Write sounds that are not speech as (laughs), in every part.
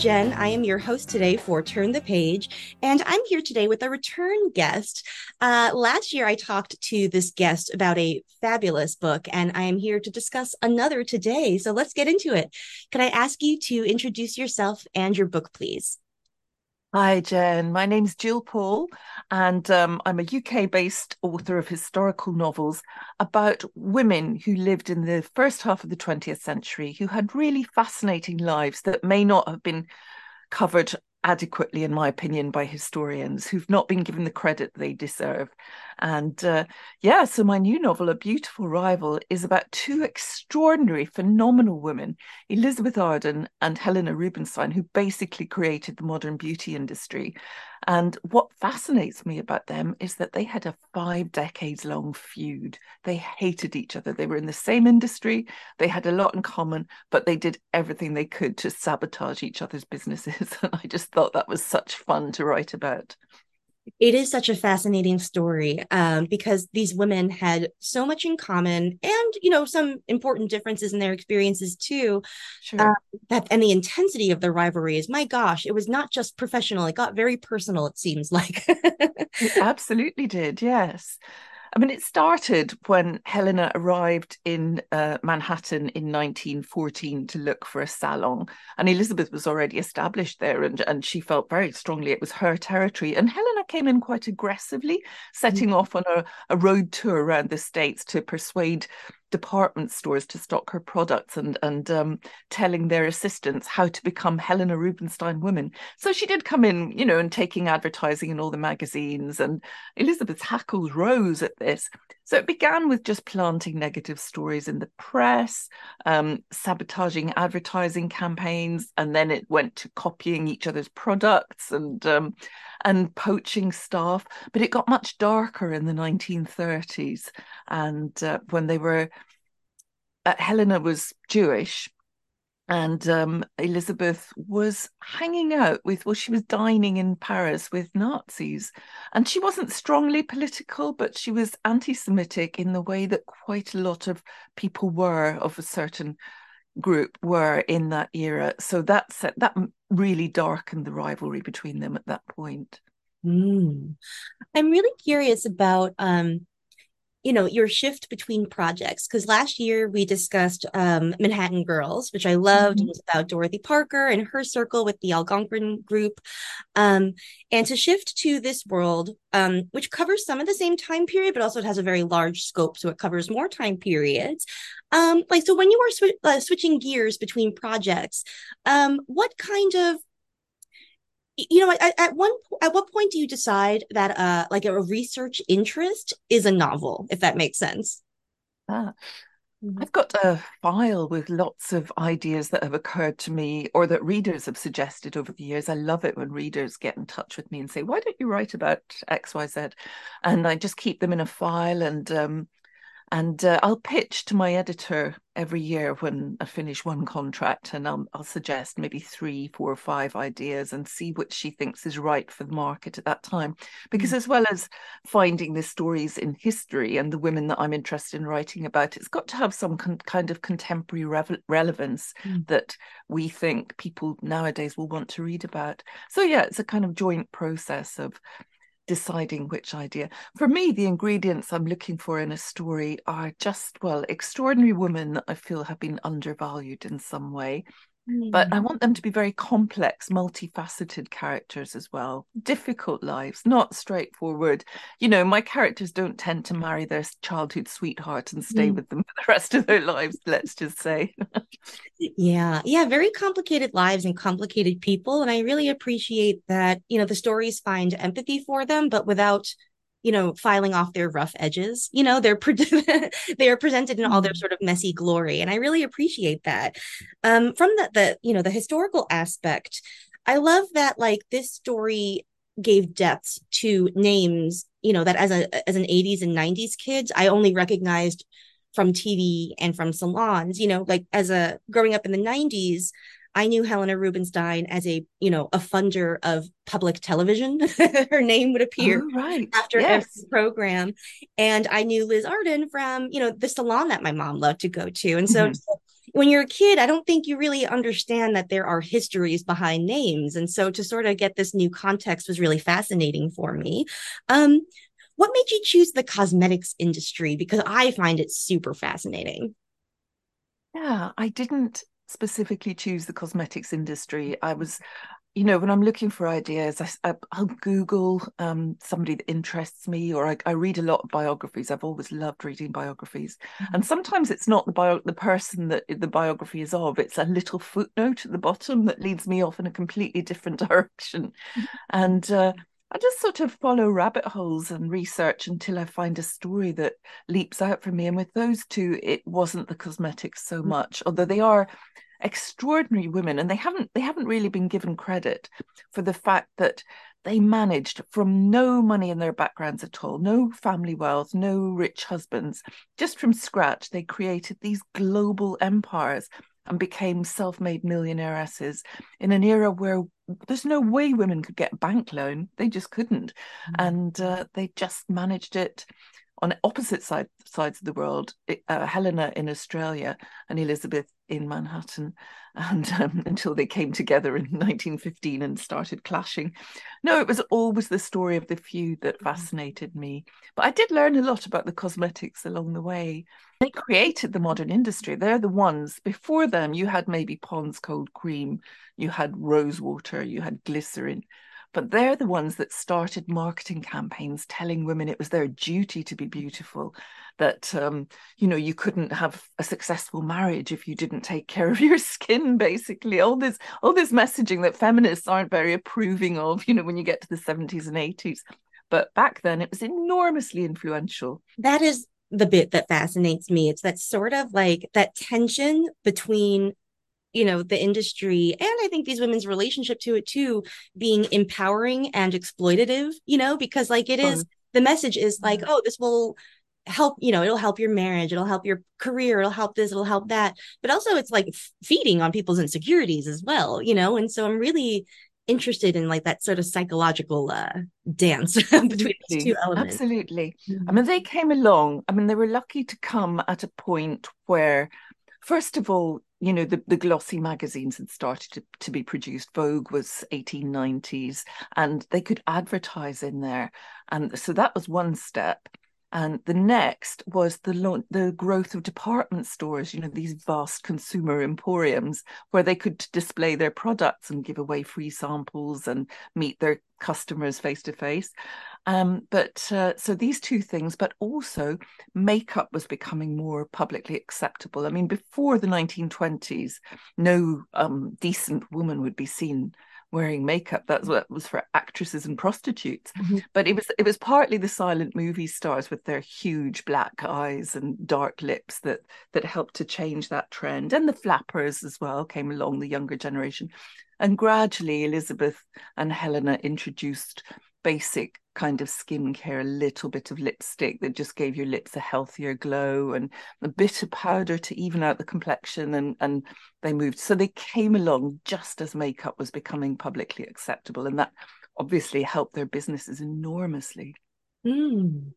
Jenn. I am your host today for Turn the Page, and I'm here today with a return guest. Uh, last year, I talked to this guest about a fabulous book, and I am here to discuss another today. So let's get into it. Can I ask you to introduce yourself and your book, please? Hi, Jenn. My name's Gill Paul, and um, I'm a UK based author of historical novels about women who lived in the first half of the 20th century who had really fascinating lives that may not have been covered adequately, in my opinion, by historians who've not been given the credit they deserve. And uh, yeah, so my new novel, A Beautiful Rival, is about two extraordinary, phenomenal women, Elizabeth Arden and Helena Rubinstein, who basically created the modern beauty industry. And what fascinates me about them is that they had a five decades long feud. They hated each other. They were in the same industry, they had a lot in common, but they did everything they could to sabotage each other's businesses. (laughs) And I just thought that was such fun to write about it is such a fascinating story um, because these women had so much in common and you know some important differences in their experiences too sure. uh, that and the intensity of the rivalry is my gosh it was not just professional it got very personal it seems like. (laughs) It absolutely did yes I mean, it started when Helena arrived in uh, Manhattan in 1914 to look for a salon, and Elizabeth was already established there, and, and she felt very strongly it was her territory. And Helena came in quite aggressively, setting mm-hmm. off on a, a road tour around the states to persuade department stores to stock her products and and um, telling their assistants how to become Helena Rubinstein women. So she did come in, you know, and taking advertising in all the magazines. And Elizabeth's hackles rose at this. So it began with just planting negative stories in the press, um, sabotaging advertising campaigns, and then it went to copying each other's products and um, and poaching staff. But it got much darker in the 1930s, and uh, when they were uh, Helena was Jewish, and um, Elizabeth was hanging out with, well, she was dining in Paris with Nazis. And she wasn't strongly political, but she was anti Semitic in the way that quite a lot of people were of a certain group were in that era. So that that really darkened the rivalry between them at that point. Mm. I'm really curious about um, you know your shift between projects because last year we discussed um, manhattan girls which i loved mm-hmm. it was about dorothy parker and her circle with the algonquin group um, and to shift to this world um, which covers some of the same time period but also it has a very large scope so it covers more time periods um, like so when you were sw- uh, switching gears between projects um, what kind of you know at, at one at what point do you decide that uh like a research interest is a novel if that makes sense ah. Mm-hmm. I've got a file with lots of ideas that have occurred to me or that readers have suggested over the years. I love it when readers get in touch with me and say, Why don't you write about XYZ? And I just keep them in a file and um, and uh, I'll pitch to my editor every year when I finish one contract, and I'll, I'll suggest maybe three, four, or five ideas and see which she thinks is right for the market at that time. Because, mm. as well as finding the stories in history and the women that I'm interested in writing about, it's got to have some con- kind of contemporary re- relevance mm. that we think people nowadays will want to read about. So, yeah, it's a kind of joint process of deciding which idea. For me, the ingredients I'm looking for in a story are just, well, extraordinary women that I feel have been undervalued in some way. But I mm. want them to be very complex, multifaceted characters as well. Difficult lives, not straightforward. You know, my characters don't tend to marry their childhood sweetheart and stay mm. with them (laughs) for the rest of their lives, let's just say. yeah. Yeah. Very complicated lives and complicated people. And I really appreciate that, you know, the stories find empathy for them, but without you know filing off their rough edges you know they're pre- (laughs) they are presented in all their mm-hmm. sort of messy glory and i really appreciate that um from the the you know the historical aspect i love that like this story gave depth to names you know that as a as an 80s and 90s kids i only recognized from TV and from salons. You know, like as a growing up in the 90s, I knew Helena Rubinstein as a, you know, a funder of public television. (laughs) Her name would appear oh, right. after yes. every program. And I knew Liz Arden from, you know, the salon that my mom loved to go to. And so mm-hmm. when you're a kid, I don't think you really understand that there are histories behind names. And so to sort of get this new context was really fascinating for me. Um, what made you choose the cosmetics industry? Because I find it super fascinating. Yeah, I didn't specifically choose the cosmetics industry. I was, you know, when I'm looking for ideas, I, will Google um, somebody that interests me, or I, I, read a lot of biographies. I've always loved reading biographies, mm-hmm. and sometimes it's not the bio the person that the biography is of. It's a little footnote at the bottom that leads me off in a completely different (laughs) direction, mm-hmm. and. Uh, I just sort of follow rabbit holes and research until I find a story that leaps out for me. And with those two, it wasn't the cosmetics so mm. much, although they are extraordinary women and they haven't they haven't really been given credit for the fact that they managed from no money in their backgrounds at all no family wealth no rich husbands just from scratch they created these global empires and became self-made millionairesses in an era where there's no way women could get a bank loan they just couldn't mm-hmm. and uh, they just managed it on opposite side, sides of the world, uh, Helena in Australia and Elizabeth in Manhattan, (laughs) and um, until they came together in 1915 and started clashing. No, it was always the story of the feud that mm-hmm. fascinated me. But I did learn a lot about the cosmetics along the way. They created the modern industry. They're the ones. Before them, you had maybe Pond's cold cream, you had rose water, you had glycerin but they're the ones that started marketing campaigns telling women it was their duty to be beautiful that um, you know you couldn't have a successful marriage if you didn't take care of (laughs) your skin basically. All this all this messaging that feminists aren't very approving of you know when you get to the 70s and 80s but back then it was enormously influential. That is the bit that fascinates me. It's that sort of like that tension between you know the industry and i think these women's relationship to it too being empowering and exploitative you know because like it is the message is like oh this will help you know it'll help your marriage it'll help your career it'll help this it'll help that. But also it's like feeding on people's insecurities as well you know and so i'm really interested in like that sort of psychological uh, dance (laughs) between these two elements. Absolutely. Mm-hmm. i mean they came along. I mean they were lucky to come at a point where first of all you know the, the glossy magazines had started to, to be produced. Vogue was 1890s and they could advertise in there. And so that was one step. And the next was the the growth of department stores you know these vast consumer emporiums where they could display their products and give away free samples and meet their customers face to face um, but uh, so these two things, but also makeup was becoming more publicly acceptable. I mean, before the 1920s, no um, decent woman would be seen wearing makeup. That's what was for actresses and prostitutes. Mm-hmm. But it was it was partly the silent movie stars with their huge black eyes and dark lips that that helped to change that trend. And the flappers as well came along, the younger generation. And gradually Elizabeth and Helena introduced basic kind of skincare, a little bit of lipstick that just gave your lips a healthier glow and a bit of powder to even out the complexion and and they moved. So they came along just as makeup was becoming publicly acceptable. And that obviously helped their businesses enormously. Mm.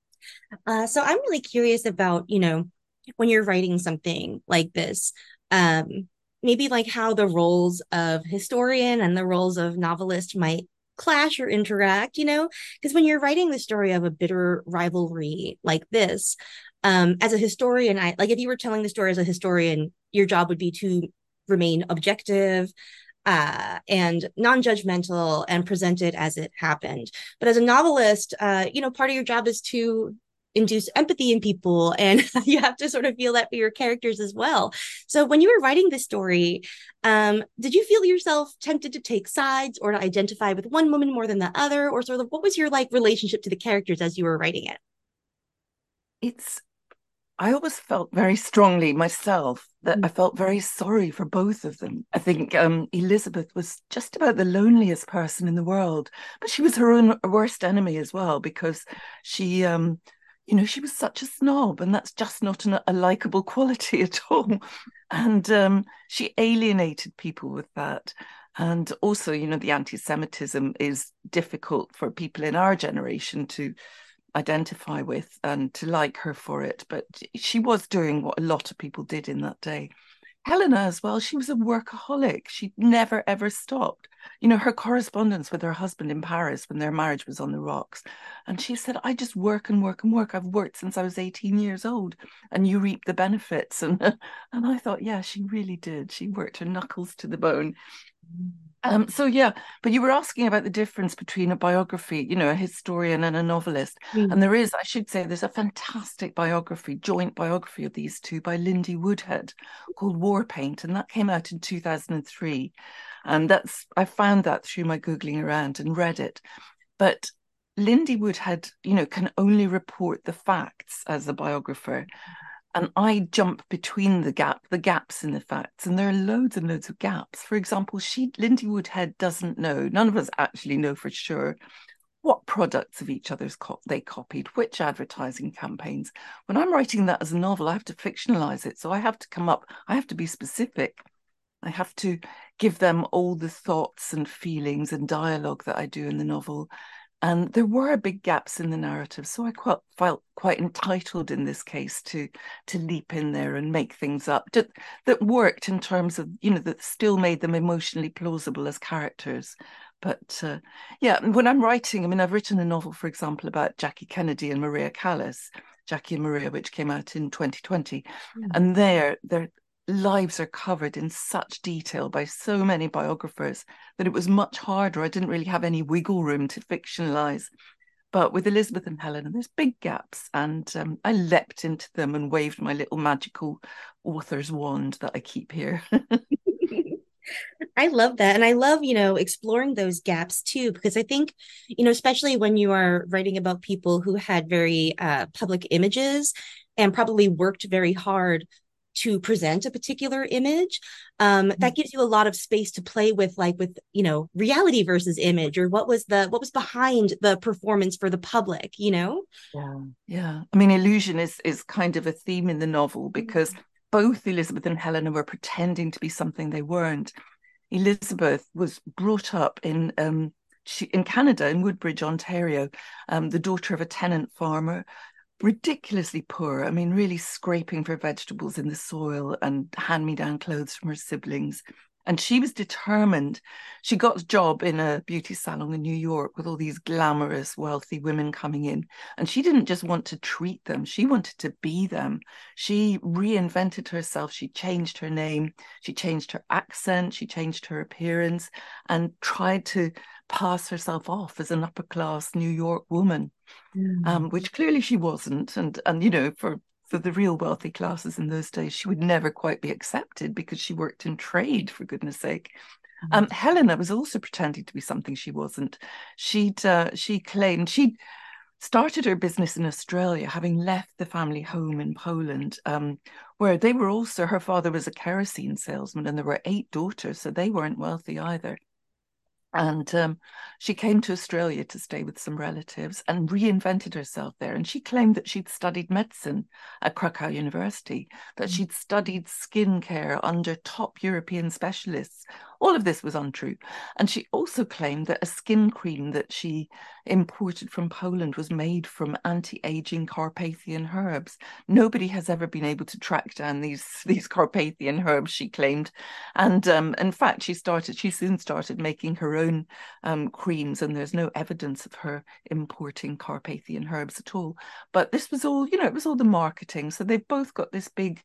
Uh, so I'm really curious about, you know, when you're writing something like this, um, maybe like how the roles of historian and the roles of novelist might clash or interact, you know? Because when you're writing the story of a bitter rivalry like this, um, as a historian, I like if you were telling the story as a historian, your job would be to remain objective uh, and non-judgmental and present it as it happened. But as a novelist, uh, you know, part of your job is to induce empathy in people and (laughs) you have to sort of feel that for your characters as well so when you were writing this story um, did you feel yourself tempted to take sides or to identify with one woman more than the other or sort of what was your like relationship to the characters as you were writing it it's I always felt very strongly myself that mm. I felt very sorry for both of them. I think um, Elizabeth was just about the loneliest person in the world, but she was her own worst enemy as well because she um, you know, she was such a snob, and that's just not an, a likable (laughs) quality at all. And um, she alienated people with that. And also, you know, the anti Semitism is difficult for people in our generation to identify with and to like her for it. But she was doing what a lot of people did in that day. Helena, as well, she was a workaholic. She never ever stopped. You know, her correspondence with her husband in Paris when their marriage was on the rocks. And she said, I just work and work and work. I've worked since I was 18 years old and you reap the benefits. (laughs) And (laughs) and I thought, yeah, she really did. She worked her knuckles to the bone. Um, so yeah, but you were asking about the difference between a biography, you know, a historian and a novelist. Mm. And there is, I should say, there's a fantastic biography, joint biography of these two by Lindy Woodhead called War Paint, and that came out in 2003. And that's I found that through my googling around and read it. But Lindy Woodhead, you know, can only report the facts as a biographer and I jump between the gap, the gaps in the facts, and there are loads and loads of gaps. For example, she Lindy Woodhead doesn't know. None of us actually know for sure what products of each other's co- they copied, which advertising campaigns. When I'm writing that as a novel, I have to fictionalize it, so I have to come up. I have to be specific. I have to give them all the thoughts and feelings and dialogue that I do in the novel and there were big gaps in the narrative so i quite, felt quite entitled in this case to to leap in there and make things up that, that worked in terms of you know that still made them emotionally plausible as characters but uh, yeah when i'm writing i mean i've written a novel for example about jackie kennedy and maria callas jackie and maria which came out in 2020 mm. and there there lives are covered in such detail by so many biographers that it was much harder. I didn't really have any wiggle room to fictionalize. But with Elizabeth and Helena, there's big gaps, and um, I leapt into them and waved my little magical author's wand that I keep here. (laughs) I love that. And I love, you know, exploring those gaps too, because I think, you know, especially when you are writing about people who had very uh, public images and probably worked very hard to present a particular image um, mm-hmm. that gives you a lot of space to play with like with you know reality versus image or what was the what was behind the performance for the public you know yeah yeah i mean illusion is is kind of a theme in the novel because mm-hmm. both elizabeth and helena were pretending to be something they weren't elizabeth was brought up in um, she, in Canada, in Woodbridge, Ontario, um, the daughter of a tenant farmer ridiculously poor. I mean, really scraping for vegetables in the soil and hand me down clothes from her siblings. And she was determined. She got a job in a beauty salon in New York with all these glamorous, wealthy women coming in. And she didn't just want to treat them, she wanted to be them. She reinvented herself. She changed her name, she changed her accent, she changed her appearance, and tried to pass herself off as an upper class New York woman, mm. um, which clearly she wasn't. And and you know, for for the real wealthy classes in those days, she would never quite be accepted because she worked in trade, for goodness sake. Mm. Um, Helena was also pretending to be something she wasn't. She'd uh, she claimed she started her business in Australia, having left the family home in Poland, um, where they were also her father was a kerosene salesman, and there were eight daughters, so they weren't wealthy either. And um, she came to Australia to stay with some relatives and reinvented herself there. And she claimed that she'd studied medicine at Krakow University, that mm. she'd studied skin care under top European specialists, all of this was untrue. And she also claimed that a skin cream that she imported from Poland was made from anti-aging Carpathian herbs. Nobody has ever been able to track down these (laughs) these Carpathian herbs, she claimed. And um, in fact, she started, she soon started making her own um, creams, and there's no evidence of her importing Carpathian herbs at all. But this was all, you know, it was all the marketing. So they've both got this big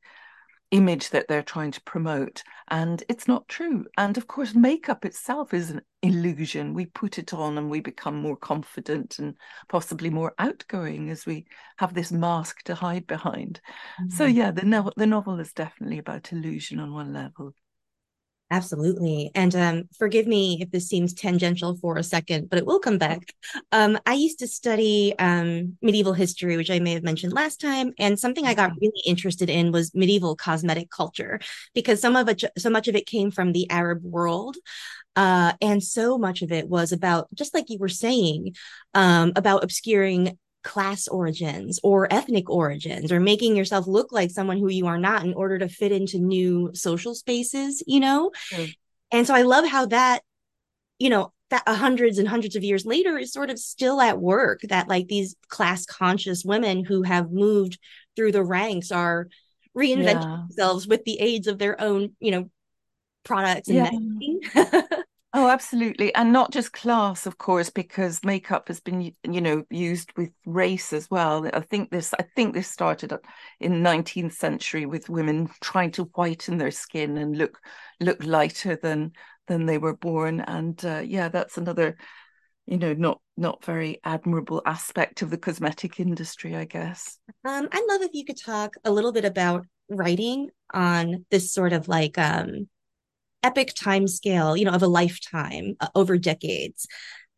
image that they're trying to promote and it's not true. And of course makeup itself is an illusion. We put it on and we become more confident and possibly more outgoing as we have this mask to hide behind. Mm-hmm. so yeah the, no- the novel is definitely about illusion on one level Absolutely. And um, forgive me if this seems tangential for a second, but it will come back. Um, I used to study um, medieval history, which I may have mentioned last time. And something I got mm-hmm. really interested in was medieval cosmetic culture, because some of it, so much of it came from the Arab world. Uh, and so much of it was about, just like you were saying, um, about obscuring class origins or ethnic origins or making yourself look like someone who you are not in order to fit into new social spaces, you know? Mm. And so I love how that, you know, that hundreds and hundreds of years later is sort of still at work that like these class conscious women who have moved through the ranks are reinventing yeah. themselves with the aids of their own you know products and yeah. (laughs) oh absolutely and not just class of course because makeup has been you know used with race as well. I think this i think this started in 19th century with women trying to whiten their skin and look look lighter than than they were born and uh, yeah that's another you know not not very admirable aspect of the cosmetic industry i guess. Um i'd love if you could talk a little bit about writing on this sort of like um epic time scale you know of a lifetime uh, over decades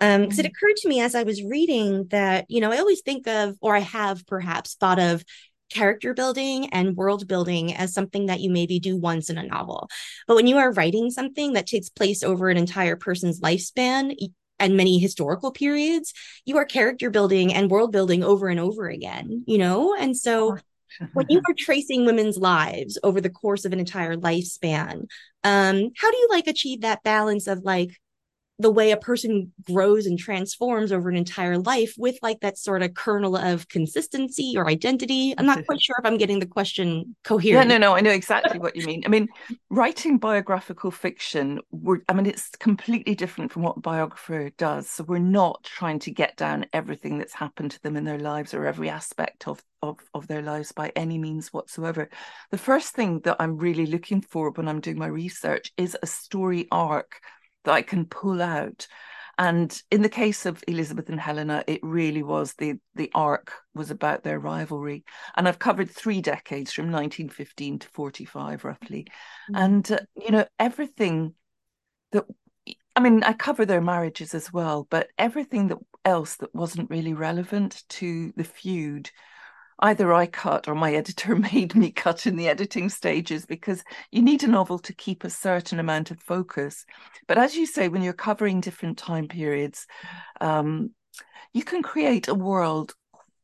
um because mm-hmm. it occurred to me as i was reading that you know i always think of or i have perhaps thought of character building and world building as something that you maybe do once in a novel. But when you are writing something that takes place over an entire person's lifespan and many historical periods, you are character building and world building over and over again, you know? And so when you are tracing women's lives over the course of an entire lifespan, um, how do you like achieve that balance of like the way a person grows and transforms over an entire life with like that sort of kernel of consistency or identity. I'm not quite sure if I'm getting the question coherent. Yeah, no, no, I know exactly what you mean. I mean, writing biographical fiction, we're, I mean, it's completely different from what a biographer does. So we're not trying to get down everything that's happened to them in their lives or every aspect of of, of their lives by any means whatsoever. The first thing that I'm really looking for when I'm doing my research is a story arc that I can pull out. And in the case of Elizabeth and Helena, it really was the the arc was about their rivalry. And I've covered three decades from 1915 to 45, roughly. Mm-hmm. And, uh, you know, everything that, I mean, I cover their marriages as well, but everything that else that wasn't really relevant to the feud either I cut or my editor (laughs) made me cut in the editing stages because you need a novel to keep a certain amount of focus. But as you say, when you're covering different time periods, um, you can create a world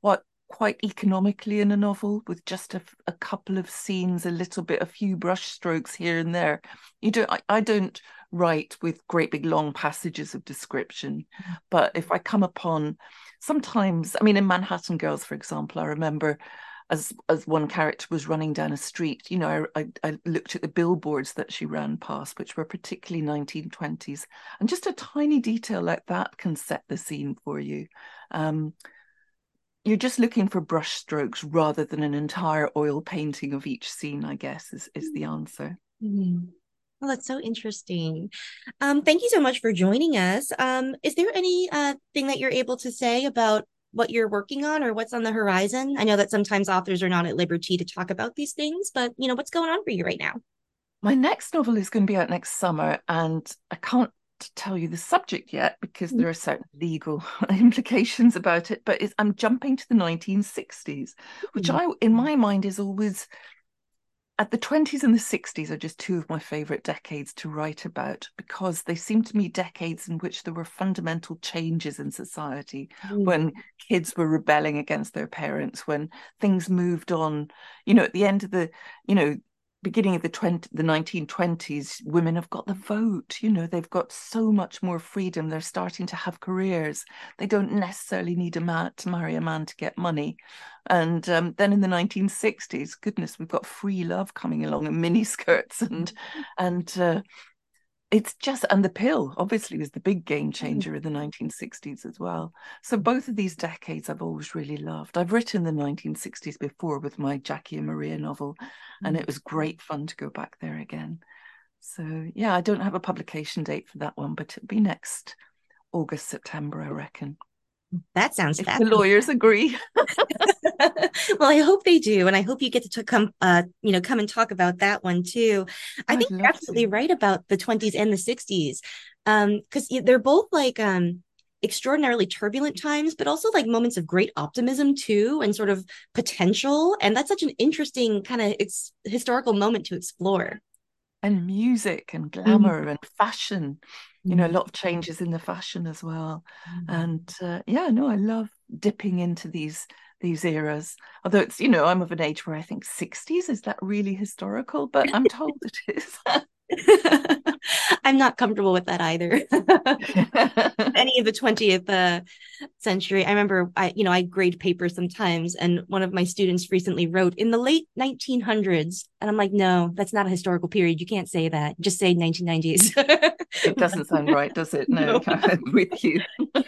what quite economically in a novel with just a, a, couple of scenes, a little bit, a few brush strokes here and there. You don't. I, I don't write with great big long passages of description, mm-hmm. but if I come upon sometimes, I mean, in Manhattan Girls, for example, I remember as as one character was running down a street, you know, I, I, looked at the billboards that she ran past, which were particularly 1920s, and just a tiny detail like that can set the scene for you. Um, you're just looking for brush strokes rather than an entire oil painting of each scene. I guess is is the answer. Mm-hmm. Well, that's so interesting. Um, thank you so much for joining us. Um, is there any uh, thing that you're able to say about what you're working on or what's on the horizon? I know that sometimes authors are not at liberty to talk about these things, but you know, what's going on for you right now? My next novel is going to be out next summer, and I can't tell you the subject yet because mm-hmm. there are certain legal (laughs) implications about it. But I'm jumping to the 1960s, which mm-hmm. I, in my mind, is always at the 20s and the 60s are just two of my favorite decades to write about because they seem to me decades in which there were fundamental changes in society mm. when kids were rebelling against their parents when things moved on you know at the end of the you know beginning of the 20 the 1920s women have got the vote you know they've got so much more freedom they're starting to have careers. They don't necessarily need a man to marry a man to get money. And um, then in the 1960s goodness we've got free love coming along and mini skirts and and uh, it's just and the pill obviously was the big game mm. changer in the 1960s as well. So both of these decades i've always really loved. I've written the 1960s before with my jackie and maria novel and it mm. was great fun to go back there again. So yeah i don't have a publication date for that one but it'll be next august september i reckon that sounds if the lawyers agree. (laughs) well, I hope they do, and I hope you get to come, uh, you know, come and talk about that one too. I I'd think you're absolutely to. right about the 20s and the 60s, um, because they're both like um extraordinarily turbulent times, but also like moments of great optimism too, and sort of potential. And that's such an interesting kind of ex- historical moment to explore. and music and Mm-hmm. glamour mm. and fashion you know a Mhm. lot of changes in the fashion as well Mhm. and uh, yeah no i love dipping into these these eras although it's you know i'm of an age where i think 60s is that really historical but i'm told (laughs) it is (laughs) I'm not comfortable with that either. (laughs) Any of the 20th uh, century. I remember I, you know, I grade papers sometimes, and one of my students recently wrote in the late 1900s, and I'm like, no, that's not a historical period. You can't say that. Just say 1990s. it doesn't (laughs) sound right, does it? No, No. With you. (laughs)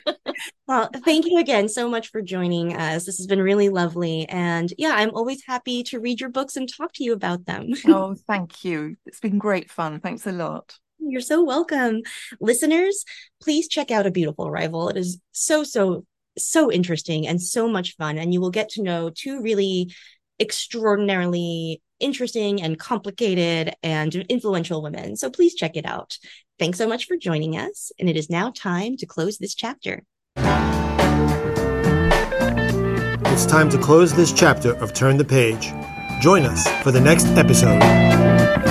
Well, thank you again so much for joining us. This has been really lovely. And yeah, I'm always happy to read your books and talk to you about them. oh, (laughs) thank you. It's been great fun. Thanks a lot. You're so welcome. Listeners, please check out A Beautiful Rival. It is so, so, so interesting and so much fun. And you will get to know two really extraordinarily interesting and complicated and influential women. So please check it out. Thanks so much for joining us. And it is now time to close this chapter. It's time to close this chapter of Turn the Page. Join us for the next episode.